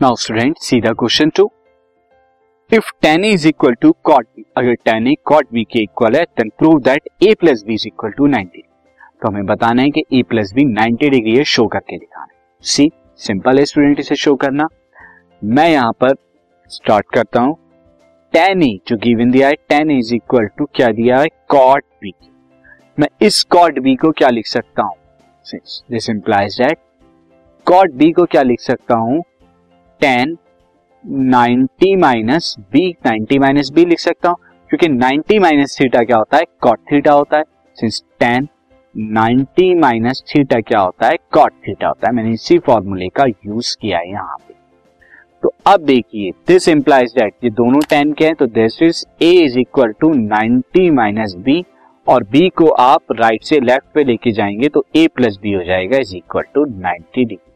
Now student see the question two if tan is equal to cot B अगर tan A cot B के equal है then prove that A plus B is equal to 90 तो हमें बताना है कि A plus B 90 degree है show करके दिखाना है। सी सिंपल है स्टूडेंट इसे शो करना। मैं यहाँ पर स्टार्ट करता हूँ। टेन ए जो गिवन दिया है टेन इज़ इक्वल टू क्या दिया है कॉट बी मैं इस कॉट बी को क्या लिख सकता हूँ? This implies that cot B को क्या लिख सकता हूँ? Tan, ninety minus B, ninety minus B लिख सकता हूँ, क्योंकि नाइनटी माइनस थीटा क्या होता है? कॉट थीटा होता है। Since tan, ninety minus theta क्या होता है? कॉट थीटा होता है। मैंने इसी फॉर्मूले का यूज़ किया है यहाँ पे। तो अब देखिए दिस इंप्लाइज दैट ये दोनों टेन के हैं तो this is A is equal to ninety minus B, और बी को आप राइट से लेफ़्ट पे लेके जाएँगे तो ए प्लस बी हो जाएगा is equal to ninety degree.